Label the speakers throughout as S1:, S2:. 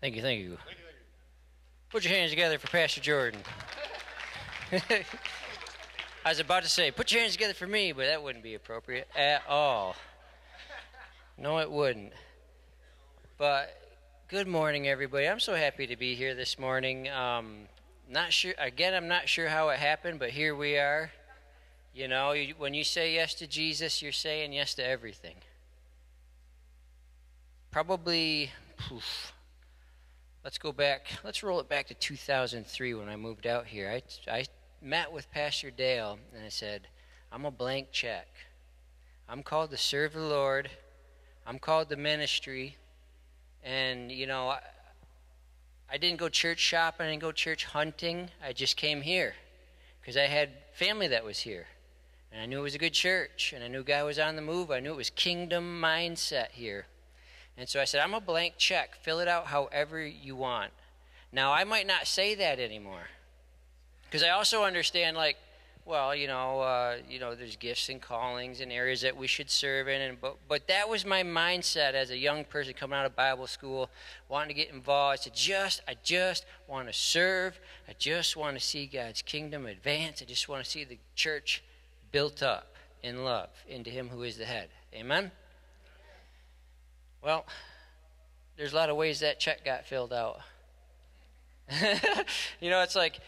S1: Thank you, thank you. Put your hands together for Pastor Jordan. I was about to say, put your hands together for me, but that wouldn't be appropriate at all. No, it wouldn't. But good morning, everybody. I'm so happy to be here this morning. Um, not sure, again, I'm not sure how it happened, but here we are. You know, you, when you say yes to Jesus, you're saying yes to everything. Probably, poof, let's go back, let's roll it back to 2003 when I moved out here. I, I met with Pastor Dale and I said, I'm a blank check. I'm called to serve the Lord, I'm called to ministry, and, you know, I, I didn't go church shopping, I didn't go church hunting. I just came here because I had family that was here. And I knew it was a good church, and I knew God was on the move. I knew it was kingdom mindset here. And so I said, I'm a blank check. Fill it out however you want. Now, I might not say that anymore. Because I also understand, like, well, you know, uh, you know, there's gifts and callings and areas that we should serve in, and but but that was my mindset as a young person coming out of Bible school, wanting to get involved. I said, just, I just want to serve. I just want to see God's kingdom advance. I just want to see the church built up in love into Him who is the head. Amen. Well, there's a lot of ways that check got filled out. you know, it's like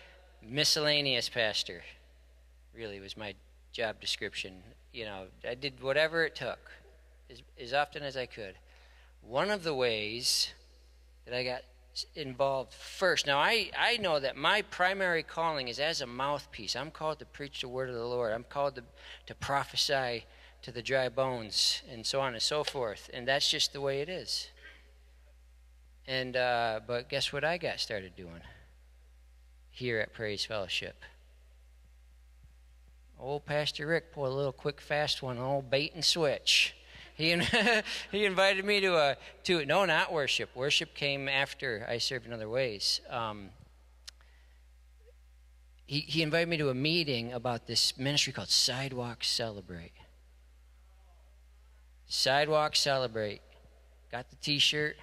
S1: miscellaneous pastor, really was my job description. You know, I did whatever it took as, as often as I could. One of the ways that I got involved first. Now, I, I know that my primary calling is as a mouthpiece. I'm called to preach the word of the Lord, I'm called to, to prophesy to the dry bones, and so on and so forth. And that's just the way it is. And uh, but guess what I got started doing here at Praise Fellowship? Old Pastor Rick pulled a little quick fast one, old bait and switch. He he invited me to a to no not worship. Worship came after I served in other ways. Um, he he invited me to a meeting about this ministry called Sidewalk Celebrate. Sidewalk Celebrate. Got the T-shirt.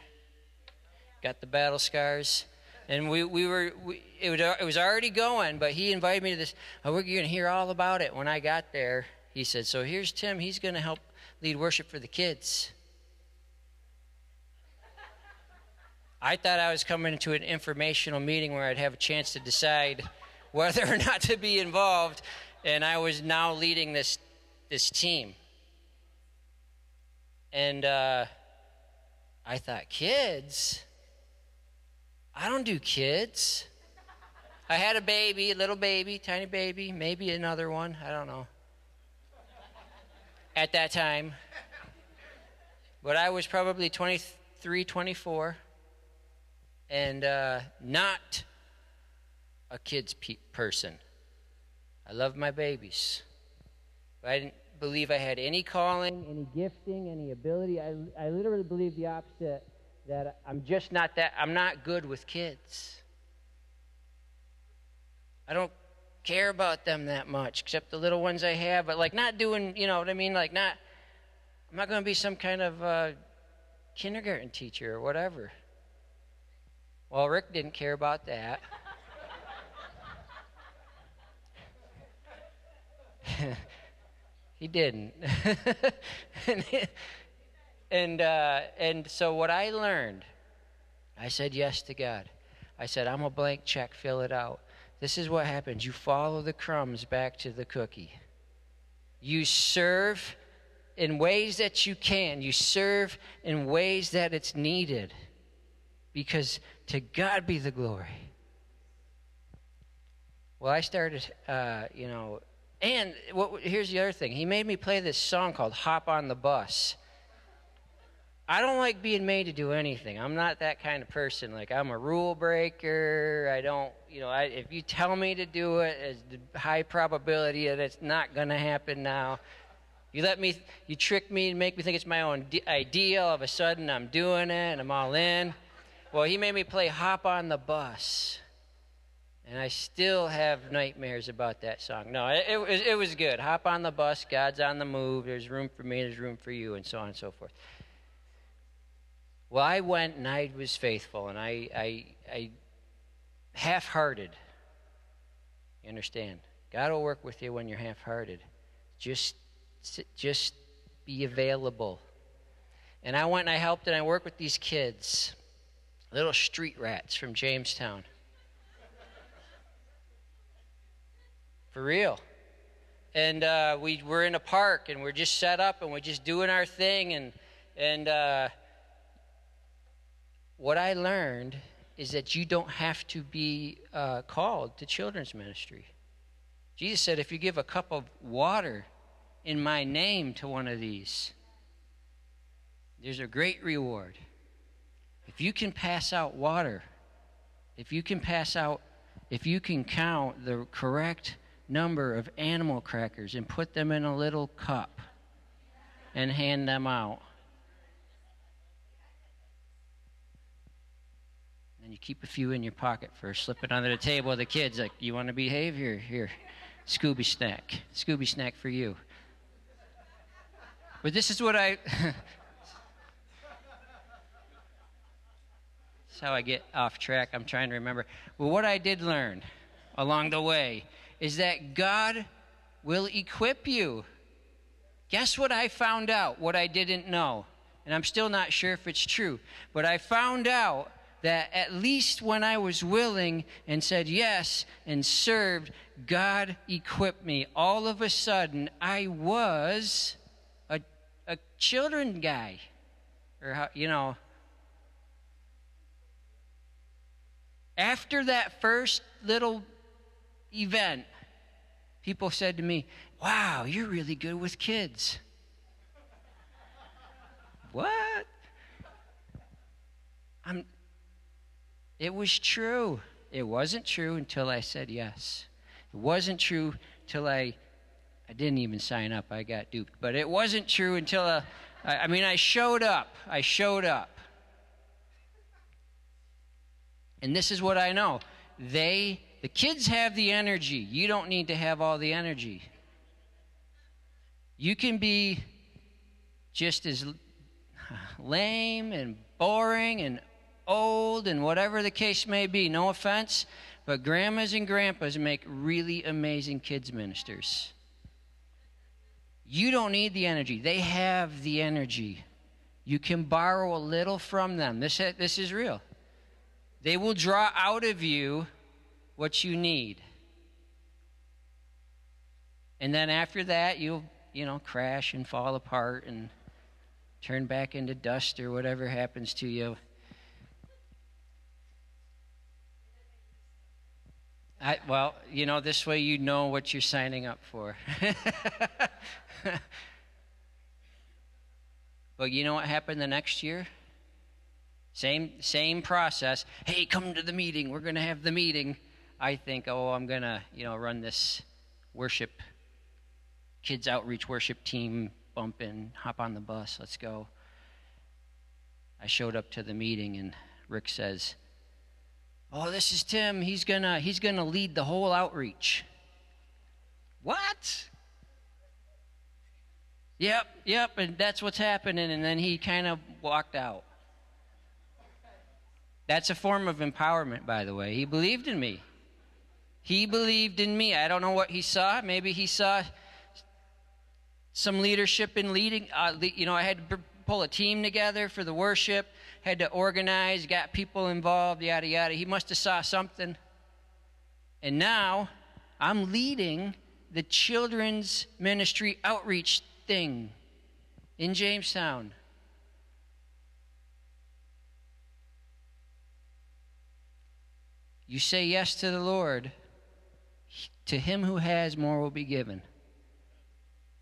S1: Got the battle scars. And we, we were, we, it, was, it was already going, but he invited me to this. Oh, we're going to hear all about it. When I got there, he said, So here's Tim. He's going to help lead worship for the kids. I thought I was coming into an informational meeting where I'd have a chance to decide whether or not to be involved, and I was now leading this, this team. And uh, I thought, kids? I don't do kids. I had a baby, a little baby, tiny baby, maybe another one, I don't know. At that time. But I was probably 23, 24, and uh, not a kid's pe- person. I love my babies. But I didn't believe I had any calling, any gifting, any ability. I, I literally believe the opposite that I'm just not that, I'm not good with kids. I don't care about them that much, except the little ones I have, but like not doing, you know what I mean? Like not, I'm not going to be some kind of uh, kindergarten teacher or whatever. Well, Rick didn't care about that. he didn't. and, uh, and so what I learned, I said yes to God. I said, I'm a blank check, fill it out. This is what happens. You follow the crumbs back to the cookie. You serve in ways that you can. You serve in ways that it's needed. Because to God be the glory. Well, I started, uh, you know, and what, here's the other thing. He made me play this song called Hop on the Bus. I don't like being made to do anything. I'm not that kind of person. Like I'm a rule breaker. I don't, you know, I, if you tell me to do it, it's the high probability that it's not going to happen now. You let me, you trick me and make me think it's my own idea. All of a sudden, I'm doing it and I'm all in. Well, he made me play "Hop on the Bus," and I still have nightmares about that song. No, it, it was it was good. Hop on the bus. God's on the move. There's room for me. There's room for you, and so on and so forth. Well, I went and I was faithful, and I, I, I half-hearted. You understand? God will work with you when you're half-hearted. Just, just be available. And I went and I helped and I worked with these kids, little street rats from Jamestown. For real. And uh, we were in a park and we're just set up and we're just doing our thing. And, and uh, what I learned is that you don't have to be uh, called to children's ministry. Jesus said, if you give a cup of water in my name to one of these, there's a great reward. If you can pass out water, if you can pass out, if you can count the correct number of animal crackers and put them in a little cup and hand them out, and you keep a few in your pocket for slipping under the table of the kids, like, you want to behave? Here, here, Scooby snack. Scooby snack for you. But this is what I. That's how I get off track. I'm trying to remember. Well, what I did learn along the way is that God will equip you. Guess what I found out? What I didn't know. And I'm still not sure if it's true. But I found out that at least when I was willing and said yes and served, God equipped me. All of a sudden, I was a, a children guy. Or, how, you know, After that first little event, people said to me, Wow, you're really good with kids. what? I'm, it was true. It wasn't true until I said yes. It wasn't true till I, I didn't even sign up. I got duped. But it wasn't true until uh, I, I mean, I showed up. I showed up. And this is what I know. They the kids have the energy. You don't need to have all the energy. You can be just as lame and boring and old and whatever the case may be. No offense, but grandmas and grandpas make really amazing kids ministers. You don't need the energy. They have the energy. You can borrow a little from them. This, this is real. They will draw out of you what you need. And then after that, you'll, you know, crash and fall apart and turn back into dust or whatever happens to you. I, well, you know, this way you know what you're signing up for. but you know what happened the next year? Same, same process. Hey, come to the meeting. We're going to have the meeting. I think, oh, I'm going to, you know, run this worship, kids outreach worship team, bump in, hop on the bus, let's go. I showed up to the meeting and Rick says, "Oh, this is Tim. He's going to he's going to lead the whole outreach." What? Yep, yep, and that's what's happening and then he kind of walked out. That's a form of empowerment, by the way. He believed in me. He believed in me. I don't know what he saw. Maybe he saw some leadership in leading. Uh, you know, I had to pull a team together for the worship, had to organize, got people involved, yada, yada. He must have saw something. And now I'm leading the children's ministry outreach thing in Jamestown. You say yes to the Lord, to him who has, more will be given.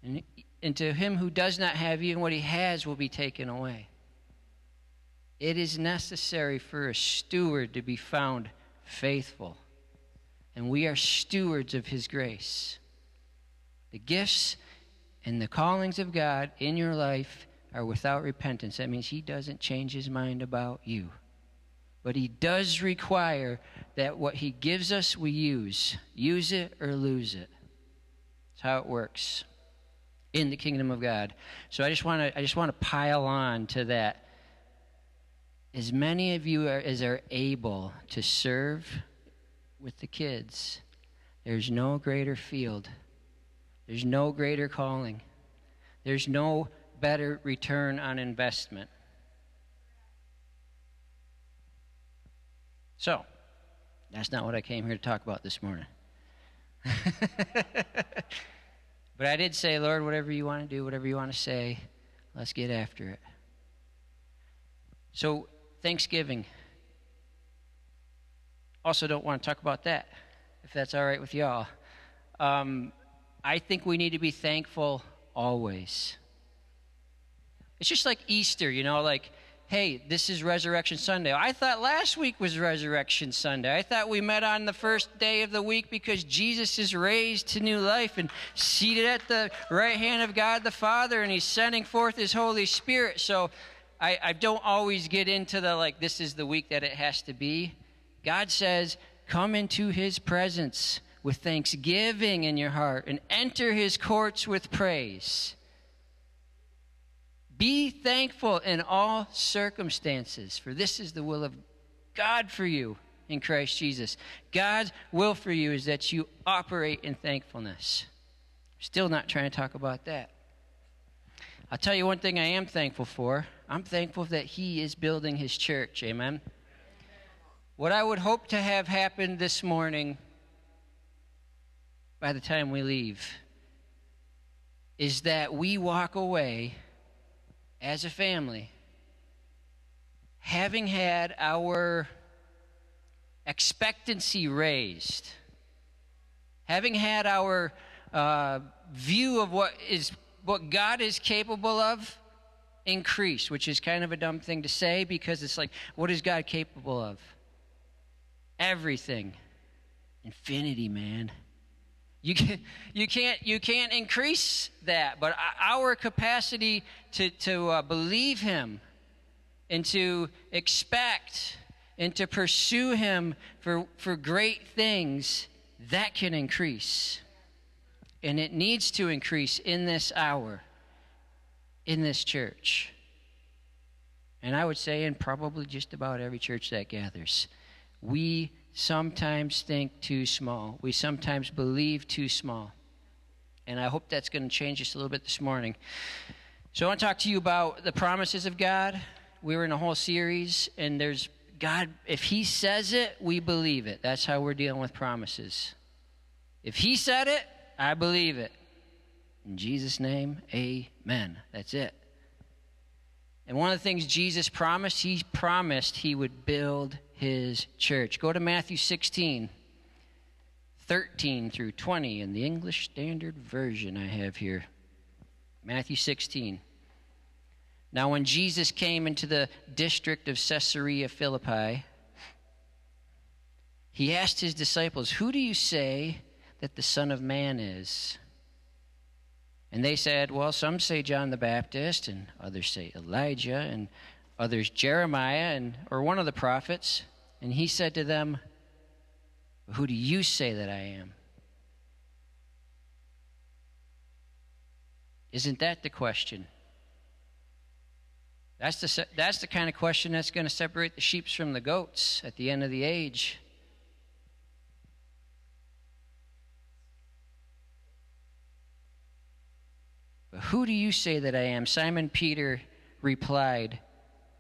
S1: And, and to him who does not have, even what he has will be taken away. It is necessary for a steward to be found faithful. And we are stewards of his grace. The gifts and the callings of God in your life are without repentance. That means he doesn't change his mind about you. But he does require that what he gives us, we use. Use it or lose it. That's how it works in the kingdom of God. So I just want to I just want to pile on to that as many of you are, as are able to serve with the kids, there's no greater field. There's no greater calling. There's no better return on investment. So, that's not what I came here to talk about this morning. but I did say, Lord, whatever you want to do, whatever you want to say, let's get after it. So, Thanksgiving. Also, don't want to talk about that, if that's all right with y'all. Um, I think we need to be thankful always. It's just like Easter, you know, like hey, this is Resurrection Sunday. I thought last week was Resurrection Sunday. I thought we met on the first day of the week because Jesus is raised to new life and seated at the right hand of God the Father, and He's sending forth His Holy Spirit. So I, I don't always get into the like, this is the week that it has to be. God says, come into His presence with thanksgiving in your heart and enter His courts with praise. Be thankful in all circumstances, for this is the will of God for you in Christ Jesus. God's will for you is that you operate in thankfulness. Still not trying to talk about that. I'll tell you one thing I am thankful for. I'm thankful that He is building His church. Amen. What I would hope to have happened this morning by the time we leave is that we walk away as a family, having had our expectancy raised, having had our uh, view of what is what God is capable of increased, which is kind of a dumb thing to say because it's like, what is God capable of? Everything. Infinity, man. You, can, you, can't, you can't increase that, but our capacity to, to uh, believe Him and to expect and to pursue Him for, for great things, that can increase. And it needs to increase in this hour, in this church. And I would say in probably just about every church that gathers. We sometimes think too small. We sometimes believe too small. And I hope that's going to change just a little bit this morning. So I want to talk to you about the promises of God. We were in a whole series, and there's God, if He says it, we believe it. That's how we're dealing with promises. If He said it, I believe it. In Jesus' name, amen. That's it. And one of the things Jesus promised, He promised He would build his church. Go to Matthew 16, 13 through 20 in the English Standard Version I have here. Matthew 16. Now, when Jesus came into the district of Caesarea Philippi, he asked his disciples, Who do you say that the Son of Man is? And they said, Well, some say John the Baptist, and others say Elijah, and others Jeremiah and or one of the prophets, and he said to them, "Who do you say that I am?" Isn't that the question? That's the, that's the kind of question that's going to separate the sheep from the goats at the end of the age. But who do you say that I am? Simon Peter replied,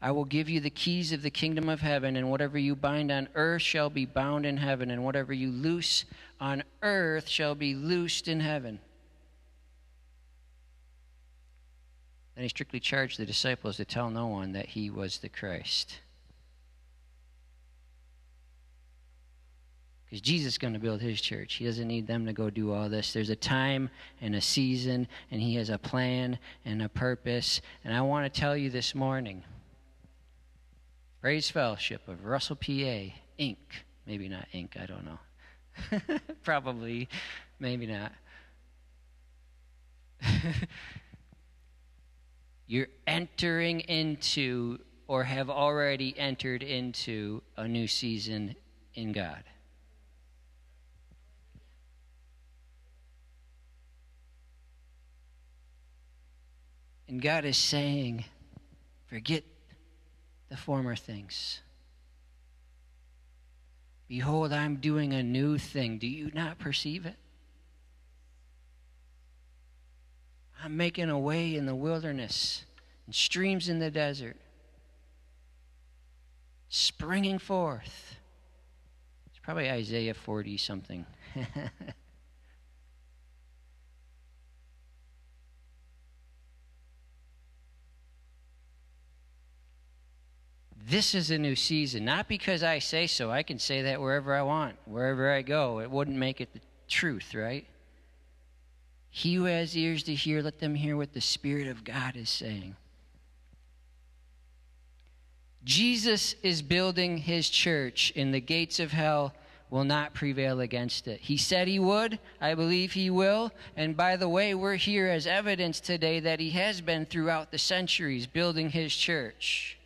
S1: I will give you the keys of the kingdom of heaven, and whatever you bind on earth shall be bound in heaven, and whatever you loose on earth shall be loosed in heaven. Then he strictly charged the disciples to tell no one that he was the Christ. Because Jesus is going to build his church. He doesn't need them to go do all this. There's a time and a season, and he has a plan and a purpose. And I want to tell you this morning Praise Fellowship of Russell, PA, Inc., Maybe not ink, I don't know. Probably, maybe not. You're entering into or have already entered into a new season in God. And God is saying, forget the former things. Behold, I'm doing a new thing. Do you not perceive it? I'm making a way in the wilderness and streams in the desert, springing forth. It's probably Isaiah 40 something. this is a new season. Not because I say so. I can say that wherever I want, wherever I go. It wouldn't make it the truth, right? He who has ears to hear, let them hear what the Spirit of God is saying. Jesus is building his church, and the gates of hell will not prevail against it. He said he would. I believe he will. And by the way, we're here as evidence today that he has been throughout the centuries building his church.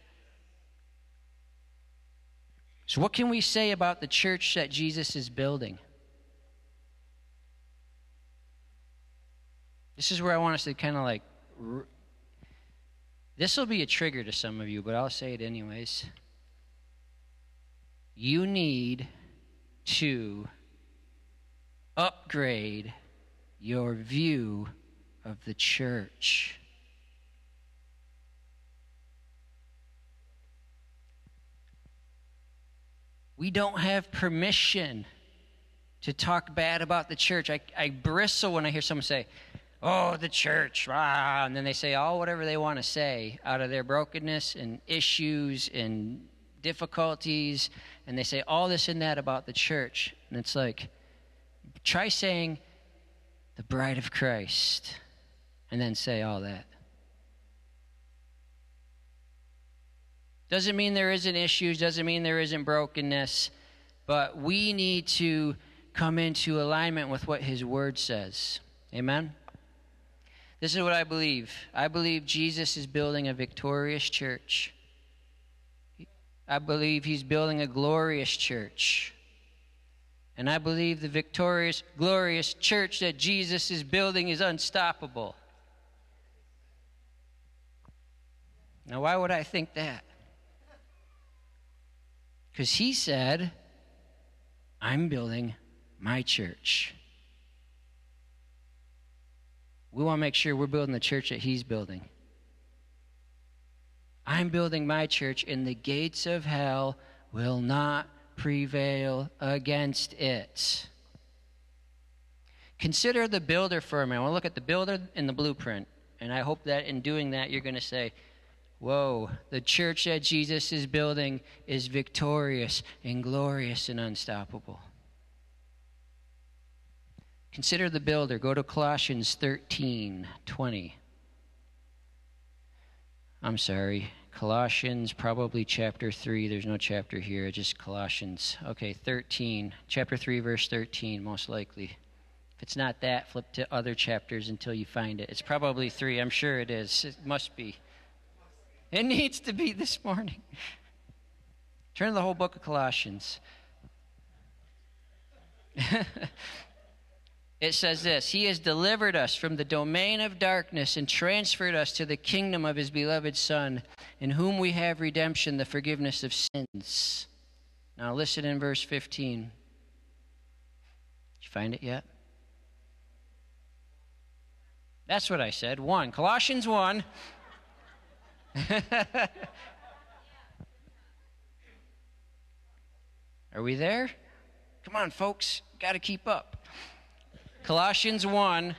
S1: So, what can we say about the church that Jesus is building? This is where I want us to kind of like. This will be a trigger to some of you, but I'll say it anyways. You need to upgrade your view of the church. We don't have permission to talk bad about the church. I, I bristle when I hear someone say, oh, the church, rah, and then they say all whatever they want to say out of their brokenness and issues and difficulties, and they say all this and that about the church. And it's like, try saying the bride of Christ, and then say all that. Doesn't mean there isn't issues, doesn't mean there isn't brokenness, but we need to come into alignment with what His Word says. Amen? This is what I believe. I believe Jesus is building a victorious church. I believe He's building a glorious church. And I believe the victorious, glorious church that Jesus is building is unstoppable. Now, why would I think that? Because he said, I'm building my church. We want to make sure we're building the church that he's building. I'm building my church, and the gates of hell will not prevail against it. Consider the builder for a minute. I want to look at the builder and the blueprint. And I hope that in doing that, you're going to say, Whoa, the church that Jesus is building is victorious and glorious and unstoppable. Consider the builder. Go to Colossians 13 20. I'm sorry. Colossians, probably chapter 3. There's no chapter here, just Colossians. Okay, 13. Chapter 3, verse 13, most likely. If it's not that, flip to other chapters until you find it. It's probably 3. I'm sure it is. It must be. It needs to be this morning. Turn to the whole book of Colossians. it says this He has delivered us from the domain of darkness and transferred us to the kingdom of His beloved Son, in whom we have redemption, the forgiveness of sins. Now, listen in verse 15. Did you find it yet? That's what I said. 1. Colossians 1. Are we there? Come on, folks. Got to keep up. Colossians 1,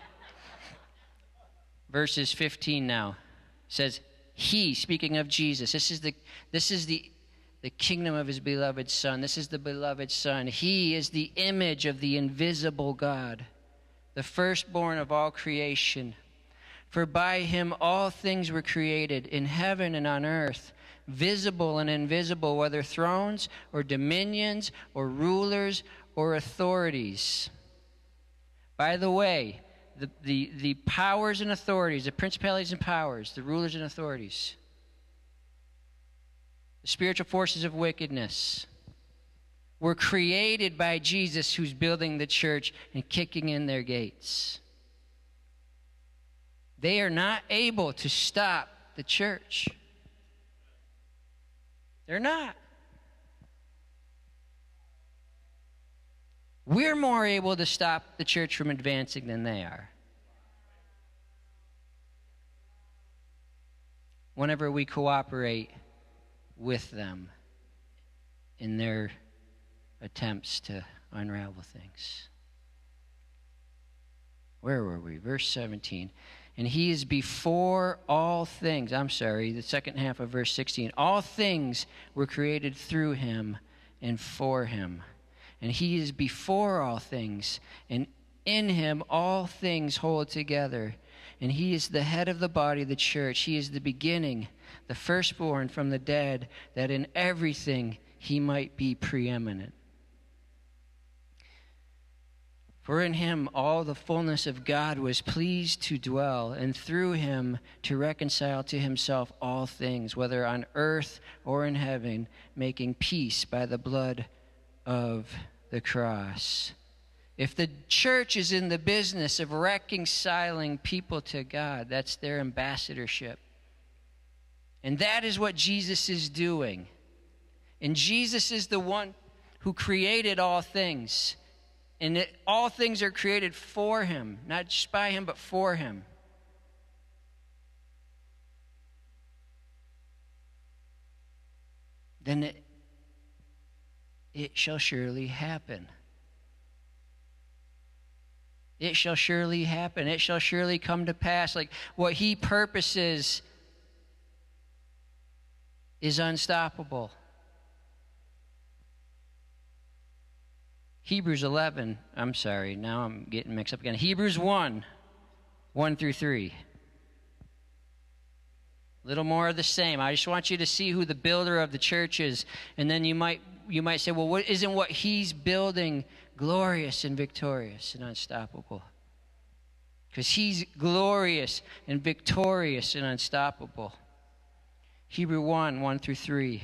S1: verses 15 now says, He, speaking of Jesus, this is the, this is the, the kingdom of his beloved Son. This is the beloved Son. He is the image of the invisible God, the firstborn of all creation. For by him all things were created, in heaven and on earth, visible and invisible, whether thrones or dominions or rulers or authorities. By the way, the, the, the powers and authorities, the principalities and powers, the rulers and authorities, the spiritual forces of wickedness were created by Jesus, who's building the church and kicking in their gates. They are not able to stop the church. They're not. We're more able to stop the church from advancing than they are. Whenever we cooperate with them in their attempts to unravel things. Where were we? Verse 17. And he is before all things. I'm sorry, the second half of verse 16. All things were created through him and for him. And he is before all things, and in him all things hold together. And he is the head of the body, the church. He is the beginning, the firstborn from the dead, that in everything he might be preeminent. For in him all the fullness of God was pleased to dwell, and through him to reconcile to himself all things, whether on earth or in heaven, making peace by the blood of the cross. If the church is in the business of reconciling people to God, that's their ambassadorship. And that is what Jesus is doing. And Jesus is the one who created all things. And it, all things are created for him, not just by him, but for him. Then it, it shall surely happen. It shall surely happen. It shall surely come to pass. Like what he purposes is unstoppable. Hebrews 11, I'm sorry, now I'm getting mixed up again. Hebrews 1, 1 through 3. A little more of the same. I just want you to see who the builder of the church is. And then you might, you might say, well, what, isn't what he's building glorious and victorious and unstoppable? Because he's glorious and victorious and unstoppable. Hebrew 1, 1 through 3.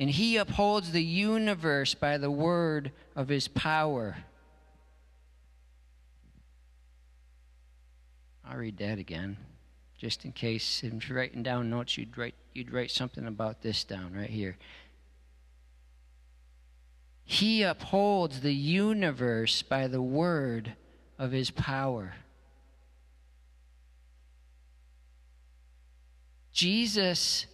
S1: and he upholds the universe by the word of his power. I'll read that again, just in case if you're writing down notes, you'd write, you'd write something about this down right here. He upholds the universe by the word of his power. Jesus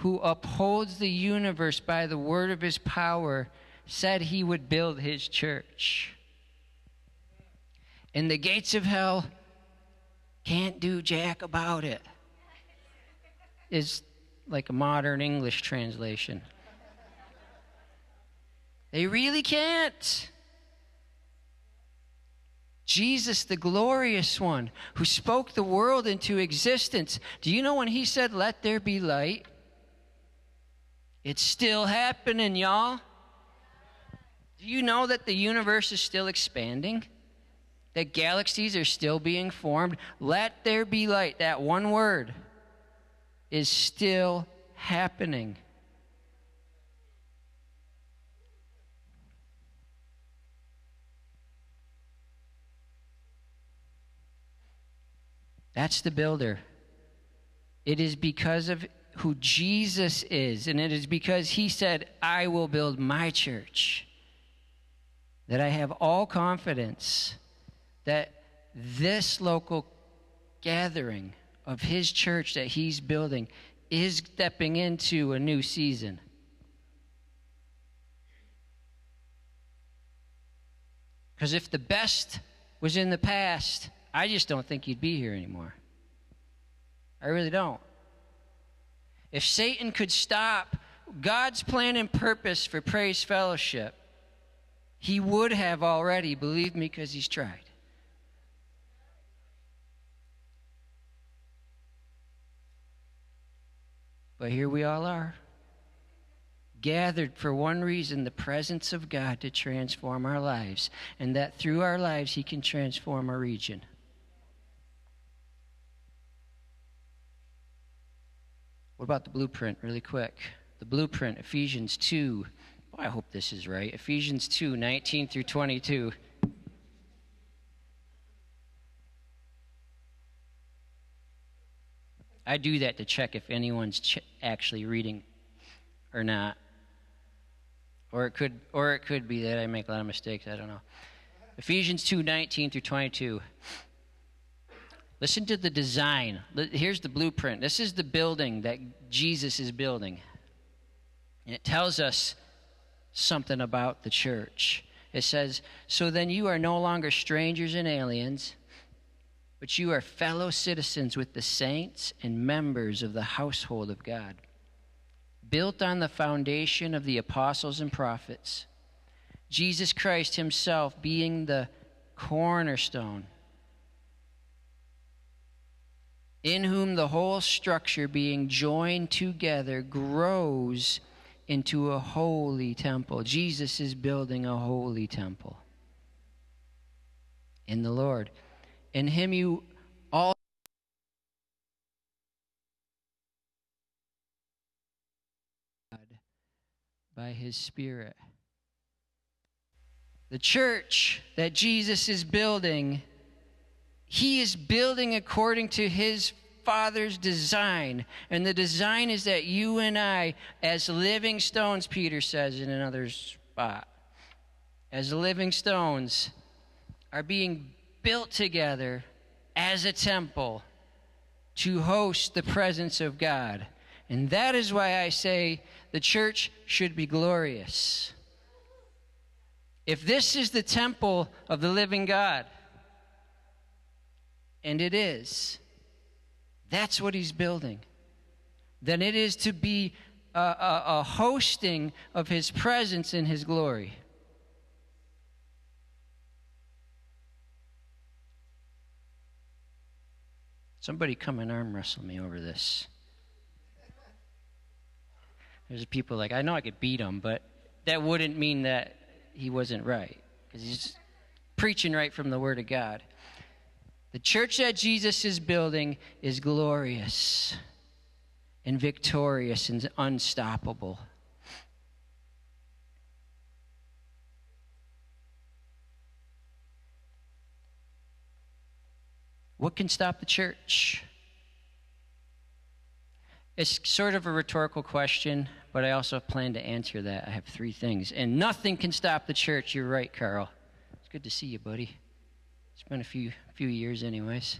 S1: who upholds the universe by the word of his power, said he would build his church. And the gates of hell can't do jack about it, is like a modern English translation. They really can't. Jesus, the glorious one, who spoke the world into existence. Do you know when he said, Let there be light? It's still happening, y'all. Do you know that the universe is still expanding? That galaxies are still being formed? Let there be light. That one word is still happening. That's the builder. It is because of who Jesus is. And it is because he said, I will build my church, that I have all confidence that this local gathering of his church that he's building is stepping into a new season. Because if the best was in the past, I just don't think you'd be here anymore. I really don't. If Satan could stop God's plan and purpose for Praise Fellowship, he would have already, believe me, because he's tried. But here we all are, gathered for one reason the presence of God to transform our lives, and that through our lives, He can transform our region. What about the blueprint, really quick? The blueprint, Ephesians 2. Oh, I hope this is right. Ephesians 2 19 through 22. I do that to check if anyone's ch- actually reading or not. Or it could or it could be that I make a lot of mistakes, I don't know. Ephesians 2:19 through 22. Listen to the design. Here's the blueprint. This is the building that Jesus is building. And it tells us something about the church. It says, So then you are no longer strangers and aliens but you are fellow citizens with the saints and members of the household of God, built on the foundation of the apostles and prophets, Jesus Christ Himself being the cornerstone, in whom the whole structure being joined together grows into a holy temple. Jesus is building a holy temple in the Lord. In him you all by his spirit. The church that Jesus is building, he is building according to his Father's design. And the design is that you and I, as living stones, Peter says in another spot, as living stones, are being built together as a temple to host the presence of God. And that is why I say the church should be glorious. If this is the temple of the living God, and it is, that's what he's building. Then it is to be a, a, a hosting of his presence in his glory. Somebody come and arm wrestle me over this. There's people like, I know I could beat him, but that wouldn't mean that he wasn't right. Because he's preaching right from the Word of God. The church that Jesus is building is glorious and victorious and unstoppable. What can stop the church? It's sort of a rhetorical question, but I also plan to answer that. I have three things. And nothing can stop the church. You're right, Carl. It's good to see you, buddy. It's been a few few years anyways.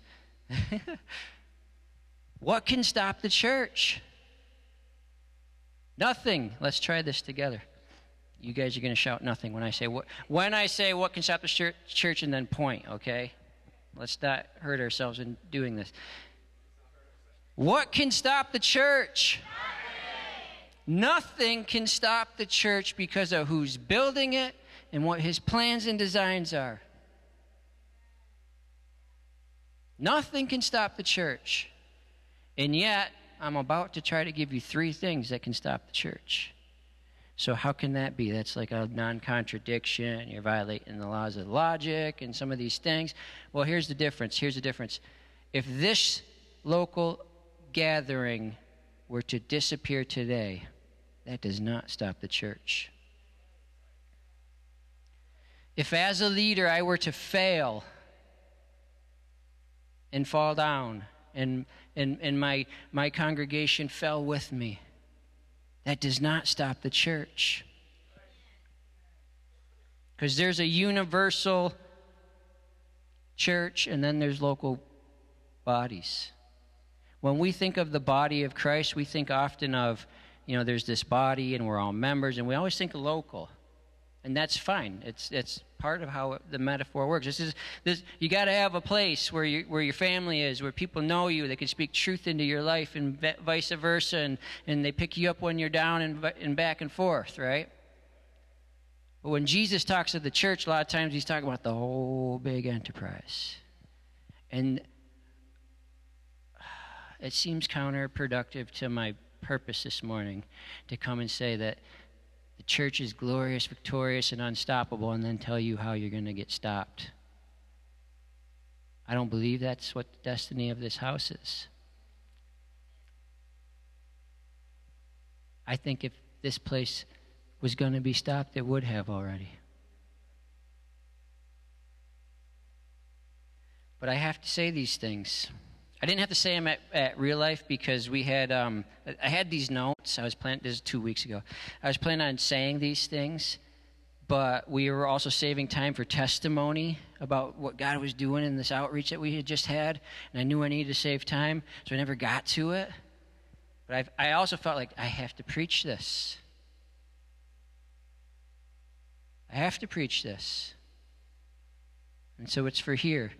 S1: what can stop the church? Nothing. Let's try this together. You guys are going to shout nothing when I say what when I say what can stop the church and then point, okay? Let's not hurt ourselves in doing this. What can stop the church? Nothing can stop the church because of who's building it and what his plans and designs are. Nothing can stop the church. And yet, I'm about to try to give you three things that can stop the church. So, how can that be? That's like a non contradiction. You're violating the laws of logic and some of these things. Well, here's the difference. Here's the difference. If this local gathering were to disappear today, that does not stop the church. If, as a leader, I were to fail and fall down, and, and, and my, my congregation fell with me, that does not stop the church. Because there's a universal church and then there's local bodies. When we think of the body of Christ, we think often of, you know, there's this body and we're all members, and we always think local. And that's fine. It's, it's part of how the metaphor works. This is this. You got to have a place where you, where your family is, where people know you, they can speak truth into your life, and vice versa, and and they pick you up when you're down and and back and forth, right? But when Jesus talks to the church, a lot of times he's talking about the whole big enterprise, and it seems counterproductive to my purpose this morning to come and say that church is glorious, victorious, and unstoppable, and then tell you how you're going to get stopped. I don't believe that's what the destiny of this house is. I think if this place was going to be stopped, it would have already. But I have to say these things. I didn't have to say them at, at real life because we had um, I had these notes. I was planning this is two weeks ago. I was planning on saying these things, but we were also saving time for testimony about what God was doing in this outreach that we had just had, and I knew I needed to save time, so I never got to it. But I've, I also felt like I have to preach this. I have to preach this. And so it's for here.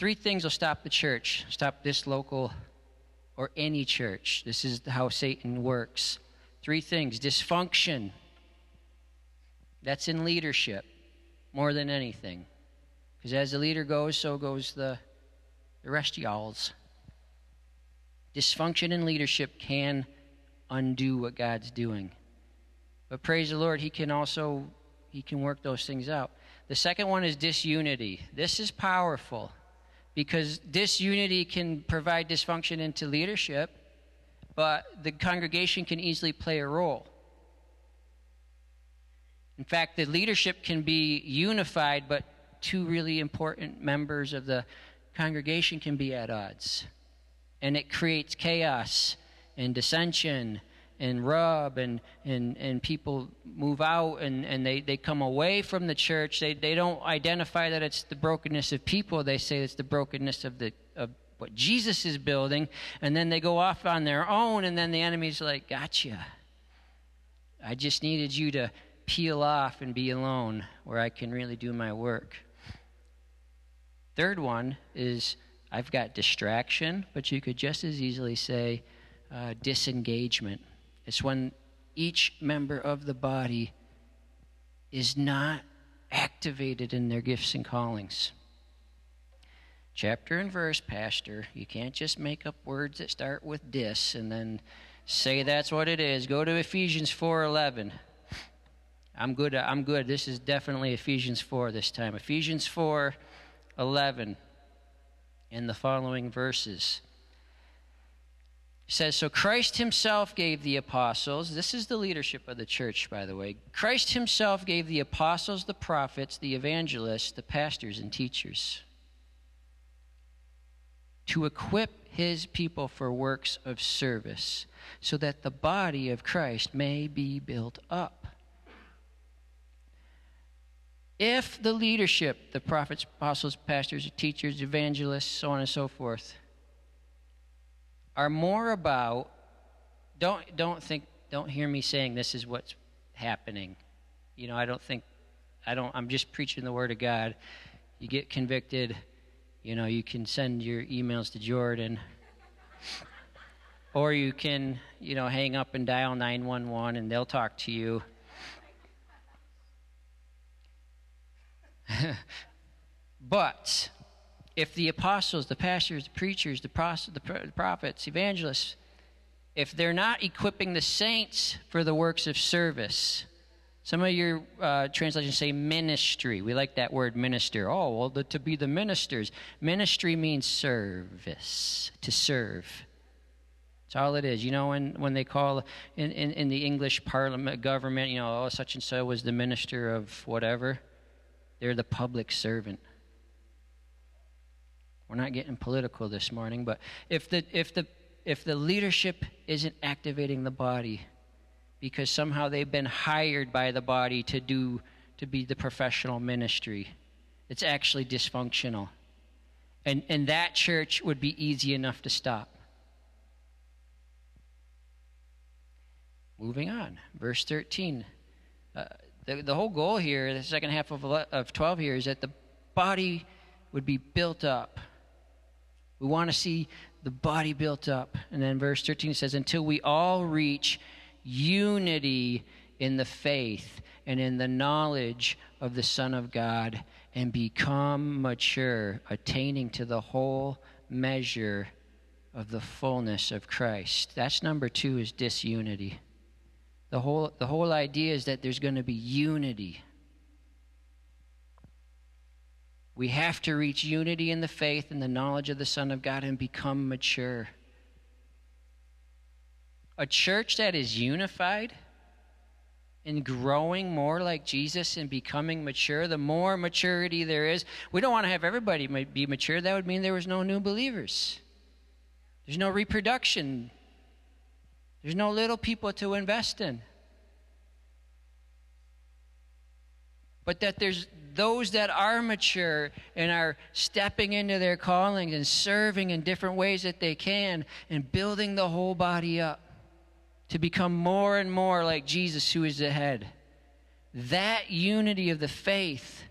S1: Three things will stop the church, stop this local or any church. This is how Satan works. Three things dysfunction. That's in leadership more than anything. Because as the leader goes, so goes the, the rest of y'all's. Dysfunction in leadership can undo what God's doing. But praise the Lord, He can also He can work those things out. The second one is disunity. This is powerful because disunity can provide dysfunction into leadership, but the congregation can easily play a role. In fact, the leadership can be unified, but two really important members of the congregation can be at odds. And it creates chaos and dissension and rub and, and, and people move out and, and they, they come away from the church. They, they don't identify that it's the brokenness of people. They say it's the brokenness of, the, of what Jesus is building. And then they go off on their own and then the enemy's like, gotcha. I just needed you to peel off and be alone where I can really do my work. Third one is I've got distraction, but you could just as easily say uh, disengagement. It's when each member of the body is not activated in their gifts and callings. Chapter and verse, Pastor. You can't just make up words that start with dis and then say that's what it is. Go to Ephesians 4:11. I'm good. I'm good. This is definitely Ephesians 4 this time. Ephesians 4:11 and the following verses says, So Christ himself gave the apostles, this is the leadership of the church, by the way. Christ himself gave the apostles, the prophets, the evangelists, the pastors, and teachers to equip his people for works of service, so that the body of Christ may be built up. If the leadership, the prophets, apostles, pastors, teachers, evangelists, so on and so forth, are more about don't don't think don't hear me saying this is what's happening. You know, I don't think I don't I'm just preaching the word of God. You get convicted, you know, you can send your emails to Jordan. or you can, you know, hang up and dial 911 and they'll talk to you. but if the apostles, the pastors, the preachers, the, prophets, evangelists, if they're not equipping the saints for the works of service, some of your uh, translations say ministry. We like that word minister. Oh, well, the, to be the ministers. Ministry means service, to serve. That's all it is. You know, when, when they call in, in, in the English parliament government, you know, oh, such and so was the minister of whatever, they're the public servant. We're not getting political this morning, but if the, if the, if the leadership isn't activating the body because somehow they've been hired by the body to do to be the professional ministry, it's actually dysfunctional. And, and that church would be easy enough to stop. Moving on, verse 13. Uh, the, the whole goal here, the second half of, of 12 here, is that the body would be built up. We want to see the body built up. And then verse 13 says, Until we all reach unity in the faith and in the knowledge of the Son of God and become mature, attaining to the whole measure of the fullness of Christ. That's number two is disunity. The whole, the whole idea is that there's going to be unity. We have to reach unity in the faith and the knowledge of the Son of God and become mature. A church that is unified and growing more like Jesus and becoming mature, the more maturity there is. We don't want to have everybody be mature. That would mean there was no new believers. There's no reproduction. There's no little people to invest in. But that there's those that are mature and are stepping into their calling and serving in different ways that they can and building the whole body up to become more and more like Jesus, who is the head. That unity of the faith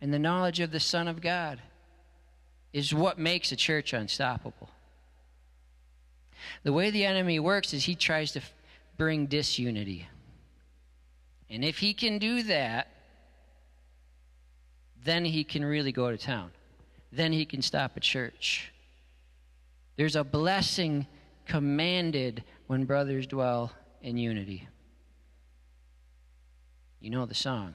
S1: and the knowledge of the Son of God is what makes a church unstoppable. The way the enemy works is he tries to bring disunity. And if he can do that, then he can really go to town. Then he can stop a church. There's a blessing commanded when brothers dwell in unity. You know the song.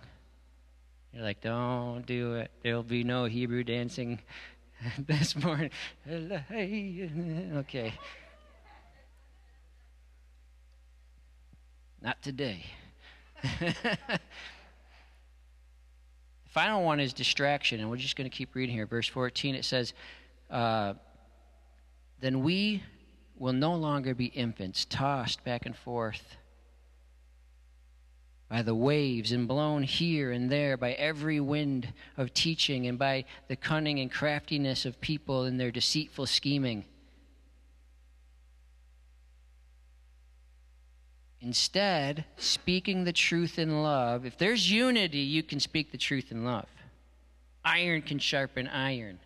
S1: You're like, don't do it. There'll be no Hebrew dancing this morning. Okay. Not today. final one is distraction, and we're just going to keep reading here. Verse 14, it says, uh, Then we will no longer be infants, tossed back and forth by the waves and blown here and there by every wind of teaching and by the cunning and craftiness of people in their deceitful scheming. Instead, speaking the truth in love, if there's unity, you can speak the truth in love. Iron can sharpen iron.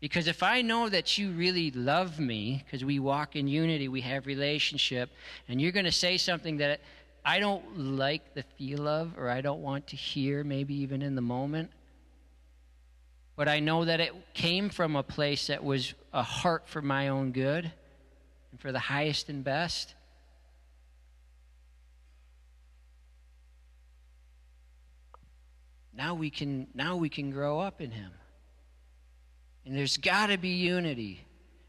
S1: Because if I know that you really love me, because we walk in unity, we have relationship, and you're going to say something that I don't like the feel of, or I don't want to hear, maybe even in the moment, but I know that it came from a place that was a heart for my own good and for the highest and best, now we can now we can grow up in him. And there's got to be unity.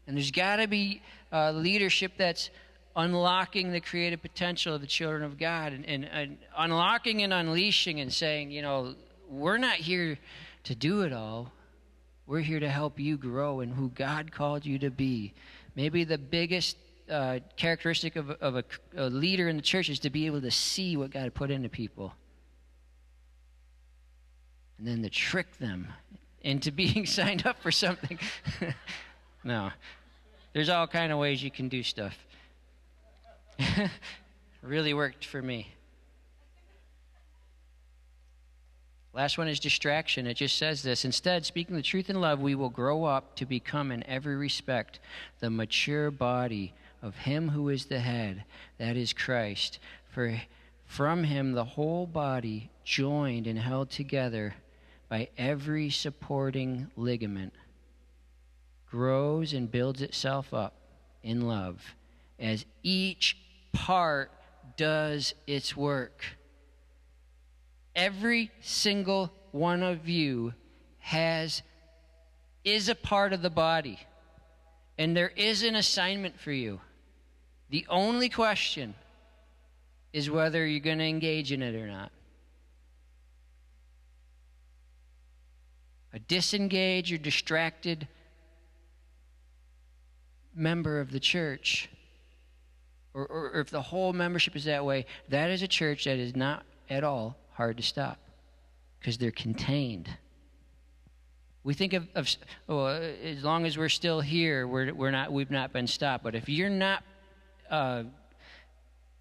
S1: And there's got to be uh, leadership that's unlocking the creative potential of the children of god and, and, and unlocking and unleashing and saying you know we're not here to do it all. We're here to help you grow in who god called you to be. Maybe the biggest uh, characteristic of, of a, a leader in the church is to be able to see what god put into people and then to trick them into being signed up for something. no. There's all kind of ways you can do stuff. really worked for me. Last one is distraction. It just says this. Instead, speaking the truth in love, we will grow up to become, in every respect, the mature body of Him who is the head, that is Christ. For from Him the whole body, joined and held together by every supporting ligament, grows and builds itself up in love as each part does its work. Every single one of you has is a part of the body and there is an assignment for you. The only question is whether you're going to engage in it or not. A disengaged or distracted member of the church, or, or, or, if the whole membership is that way, that is a church that is not at all hard to stop because they're contained. We think of, of oh, as long as we're still here, we're, we're not, we've not been stopped. But if you're not uh,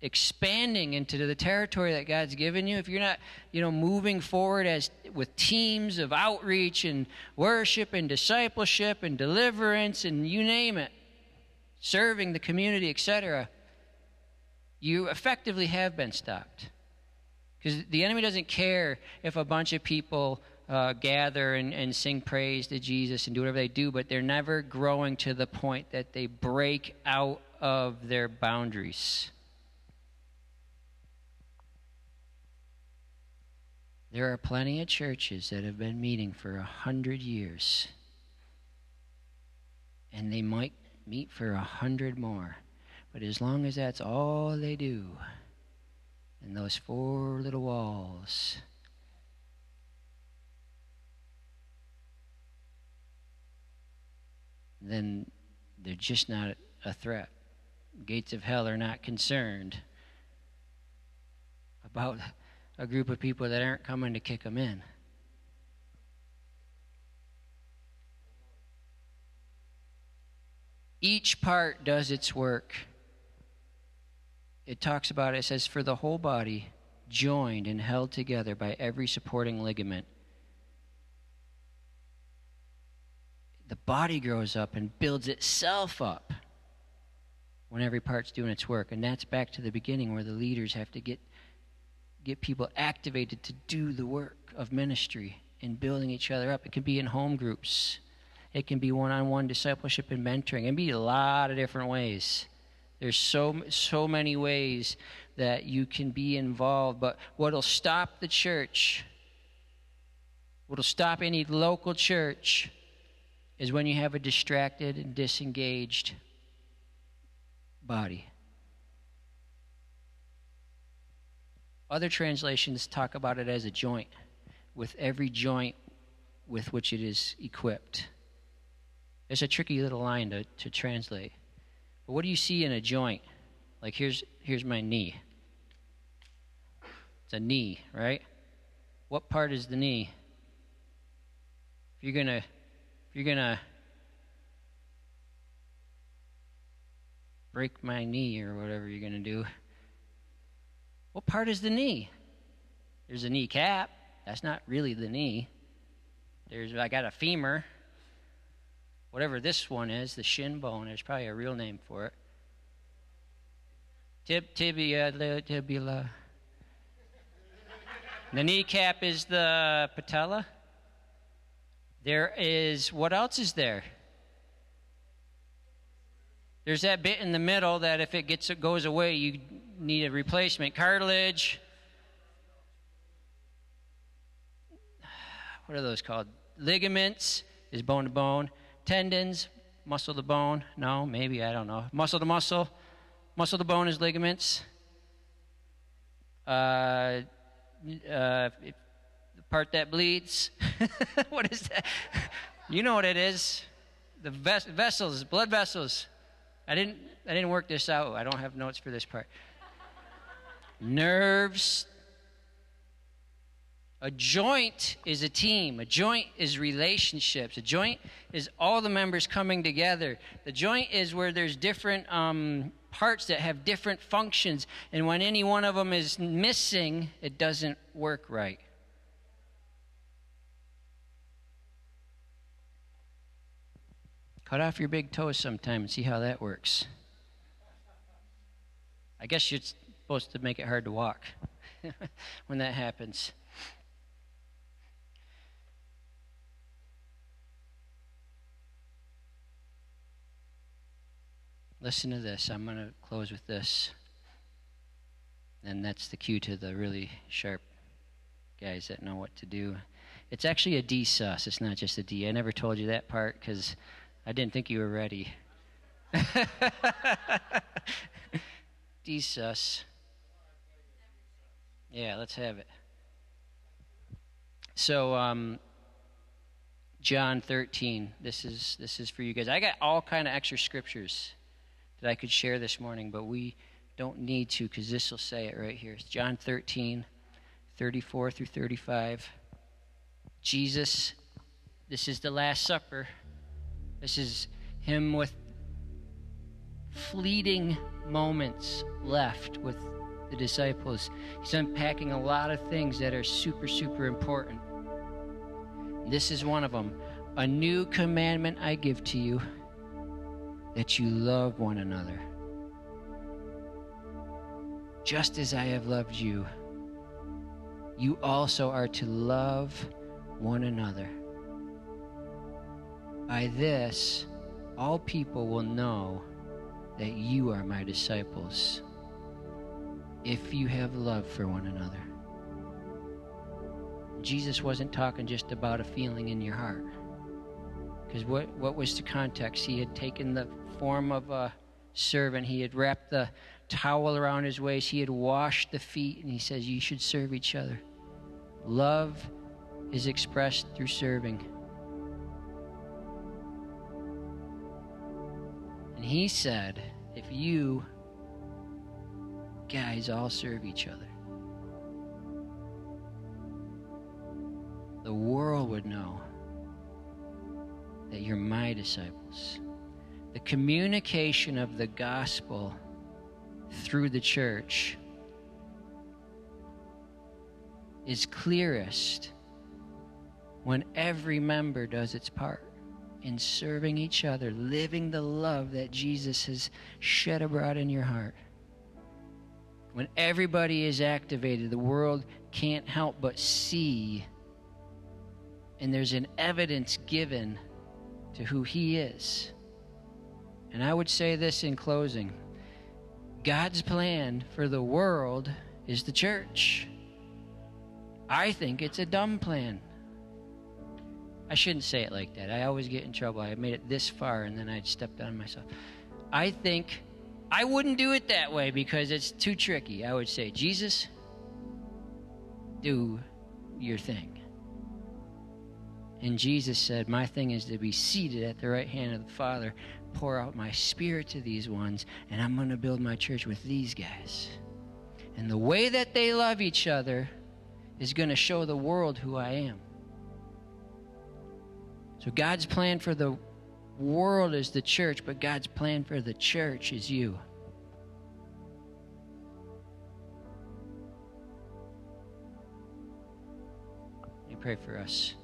S1: expanding into the territory that God's given you, if you're not, you know, moving forward as with teams of outreach and worship and discipleship and deliverance and you name it, serving the community, etc., you effectively have been stopped. Because the enemy doesn't care if a bunch of people uh, gather and, and sing praise to Jesus and do whatever they do, but they're never growing to the point that they break out of their boundaries. There are plenty of churches that have been meeting for a hundred years, and they might meet for a hundred more. But as long as that's all they do, in those four little walls, then they're just not a threat. Gates of hell are not concerned about a group of people that aren't coming to kick them in. Each part does its work. It talks about it, says, for the whole body, joined and held together by every supporting ligament. The body grows up and builds itself up when every part's doing its work. And that's back to the beginning where the leaders have to get get people activated to do the work of ministry and building each other up. It can be in home groups, it can be one on one discipleship and mentoring. It can be a lot of different ways. There's so, so many ways that you can be involved. But what'll stop the church, what'll stop any local church, is when you have a distracted and disengaged body. Other translations talk about it as a joint, with every joint with which it is equipped. It's a tricky little line to, to translate. But what do you see in a joint? Like here's here's my knee. It's a knee, right? What part is the knee? If you're gonna if you're gonna break my knee or whatever you're gonna do, what part is the knee? There's a kneecap. That's not really the knee. There's I got a femur. Whatever this one is, the shin bone, there's probably a real name for it. Tib, tibia, tibula. The kneecap is the patella. There is, what else is there? There's that bit in the middle that if it gets it goes away, you need a replacement. Cartilage. What are those called? Ligaments is bone to bone. Tendons, muscle to bone. No, maybe, I don't know. Muscle to muscle. Muscle to bone is ligaments. Uh, uh, the part that bleeds. what is that? you know what it is. The ves- vessels, blood vessels. I didn't, I didn't work this out. I don't have notes for this part nerves. A joint is a team. A joint is relationships. A joint is all the members coming together. The joint is where there's different um, parts that have different functions, and when any one of them is missing, it doesn't work right. Cut off your big toes sometime and see how that works. I guess you're supposed to make it hard to walk when that happens. Listen to this. I'm going to close with this. And that's the cue to the really sharp guys that know what to do. It's actually a D sus. It's not just a D. I never told you that part because I didn't think you were ready. D sus. Yeah, let's have it. So, um, John 13. This is this is for you guys. I got all kind of extra scriptures that I could share this morning, but we don't need to because this will say it right here. It's John 13, 34 through 35. Jesus, this is the Last Supper. This is him with fleeting moments left with the disciples. He's unpacking a lot of things that are super, super important. This is one of them. A new commandment I give to you that you love one another. Just as I have loved you, you also are to love one another. By this, all people will know that you are my disciples if you have love for one another. Jesus wasn't talking just about a feeling in your heart. Because what, what was the context? He had taken the form of a servant, he had wrapped the towel around his waist, he had washed the feet, and he says, You should serve each other. Love is expressed through serving. And he said, If you guys all serve each other, the world would know that you're my disciples. The communication of the gospel through the church is clearest when every member does its part in serving each other, living the love that Jesus has shed abroad in your heart. When everybody is activated, the world can't help but see, and there's an evidence given to who He is. And I would say this in closing God's plan for the world is the church. I think it's a dumb plan. I shouldn't say it like that. I always get in trouble. I made it this far and then I'd stepped on myself. I think I wouldn't do it that way because it's too tricky. I would say, Jesus, do your thing. And Jesus said, My thing is to be seated at the right hand of the Father, pour out my spirit to these ones, and I'm going to build my church with these guys. And the way that they love each other is going to show the world who I am. So God's plan for the world is the church, but God's plan for the church is you. Me pray for us.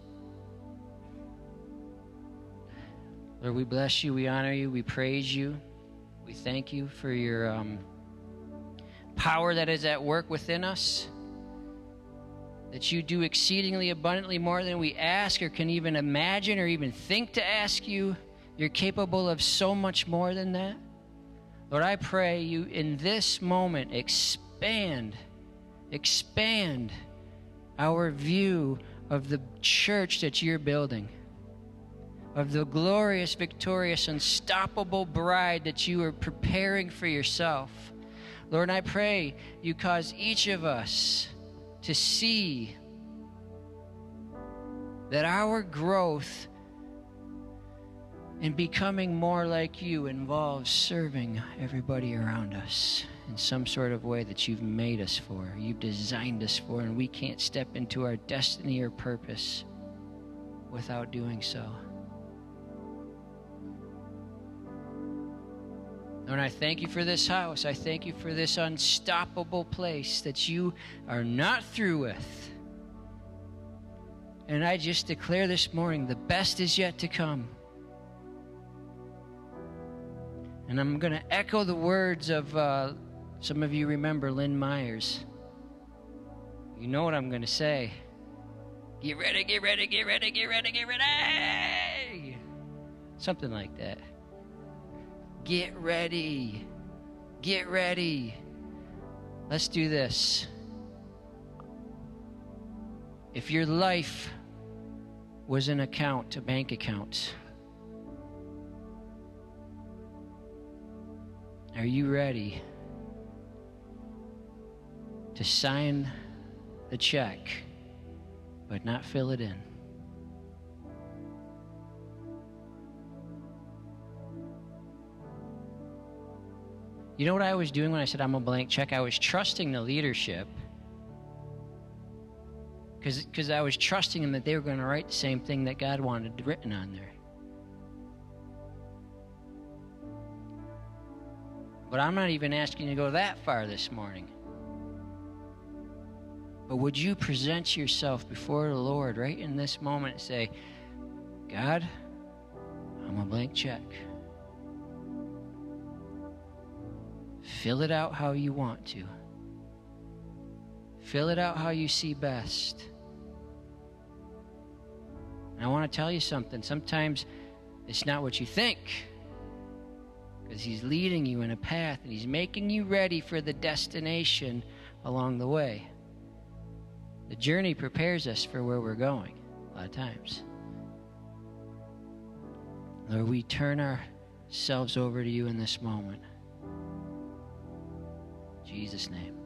S1: Lord, we bless you, we honor you, we praise you. We thank you for your um, power that is at work within us. That you do exceedingly abundantly more than we ask or can even imagine or even think to ask you. You're capable of so much more than that. Lord, I pray you in this moment expand, expand our view of the church that you're building of the glorious, victorious, unstoppable bride that you are preparing for yourself. Lord, I pray you cause each of us to see that our growth in becoming more like you involves serving everybody around us in some sort of way that you've made us for, you've designed us for, and we can't step into our destiny or purpose without doing so. Lord, I thank you for this house. I thank you for this unstoppable place that you are not through with. And I just declare this morning the best is yet to come. And I'm going to echo the words of uh, some of you remember Lynn Myers. You know what I'm going to say. Get ready, get ready, get ready, get ready, get ready. Something like that. Get ready. Get ready. Let's do this. If your life was an account, a bank account, are you ready to sign the check but not fill it in? You know what I was doing when I said I'm a blank check? I was trusting the leadership because I was trusting them that they were going to write the same thing that God wanted written on there. But I'm not even asking you to go that far this morning. But would you present yourself before the Lord right in this moment and say, God, I'm a blank check. Fill it out how you want to. Fill it out how you see best. And I want to tell you something. Sometimes it's not what you think. Because He's leading you in a path and He's making you ready for the destination along the way. The journey prepares us for where we're going a lot of times. Lord, we turn ourselves over to you in this moment. In Jesus' name.